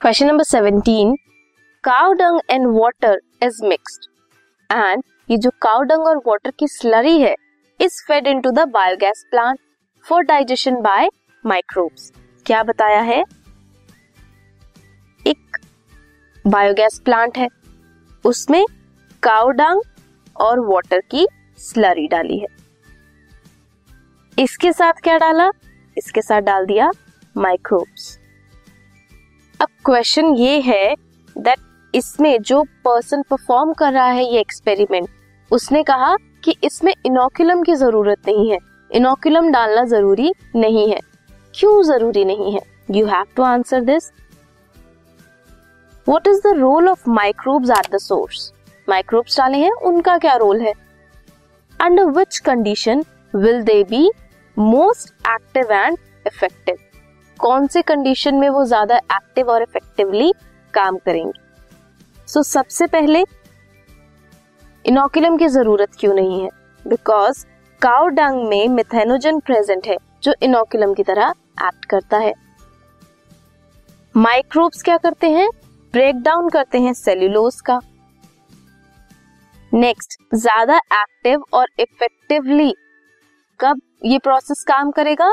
Question number seventeen cow dung and water is mixed and ये जो cow dung और water की slurry है is fed into the biogas plant for digestion by microbes क्या बताया है? एक बायोगैस प्लांट है। उसमें काउ डंग और वाटर की स्लरी डाली है। इसके साथ क्या डाला? इसके साथ डाल दिया माइक्रोब्स अब क्वेश्चन ये है दैट इसमें जो पर्सन परफॉर्म कर रहा है ये एक्सपेरिमेंट उसने कहा कि इसमें इनोकुलम की ज़रूरत नहीं है। इनोकुलम डालना ज़रूरी नहीं है। क्यों ज़रूरी नहीं है? You have to answer this what is the role of microbes at the source microbes डाले हैं, उनका क्या रोल है? Under which condition will they be most active and effective कौन से कंडीशन में वो ज़्यादा एक्टिव और इफेक्टिवली काम करेंगे? सो so, सबसे पहले इनोकुलम की ज़रूरत क्यों नहीं है? बिकॉज़ काउ डंग में मिथेनोजन प्रेजेंट है जो इनोकुलम की तरह एक्ट करता है। माइक्रोब्स क्या करते हैं? ब्रेक डाउन करते हैं सेल्यूलोज का। नेक्स्ट ज़्यादा एक्टिव और इफेक्टिवली कब ये प्रोसेस काम करेगा?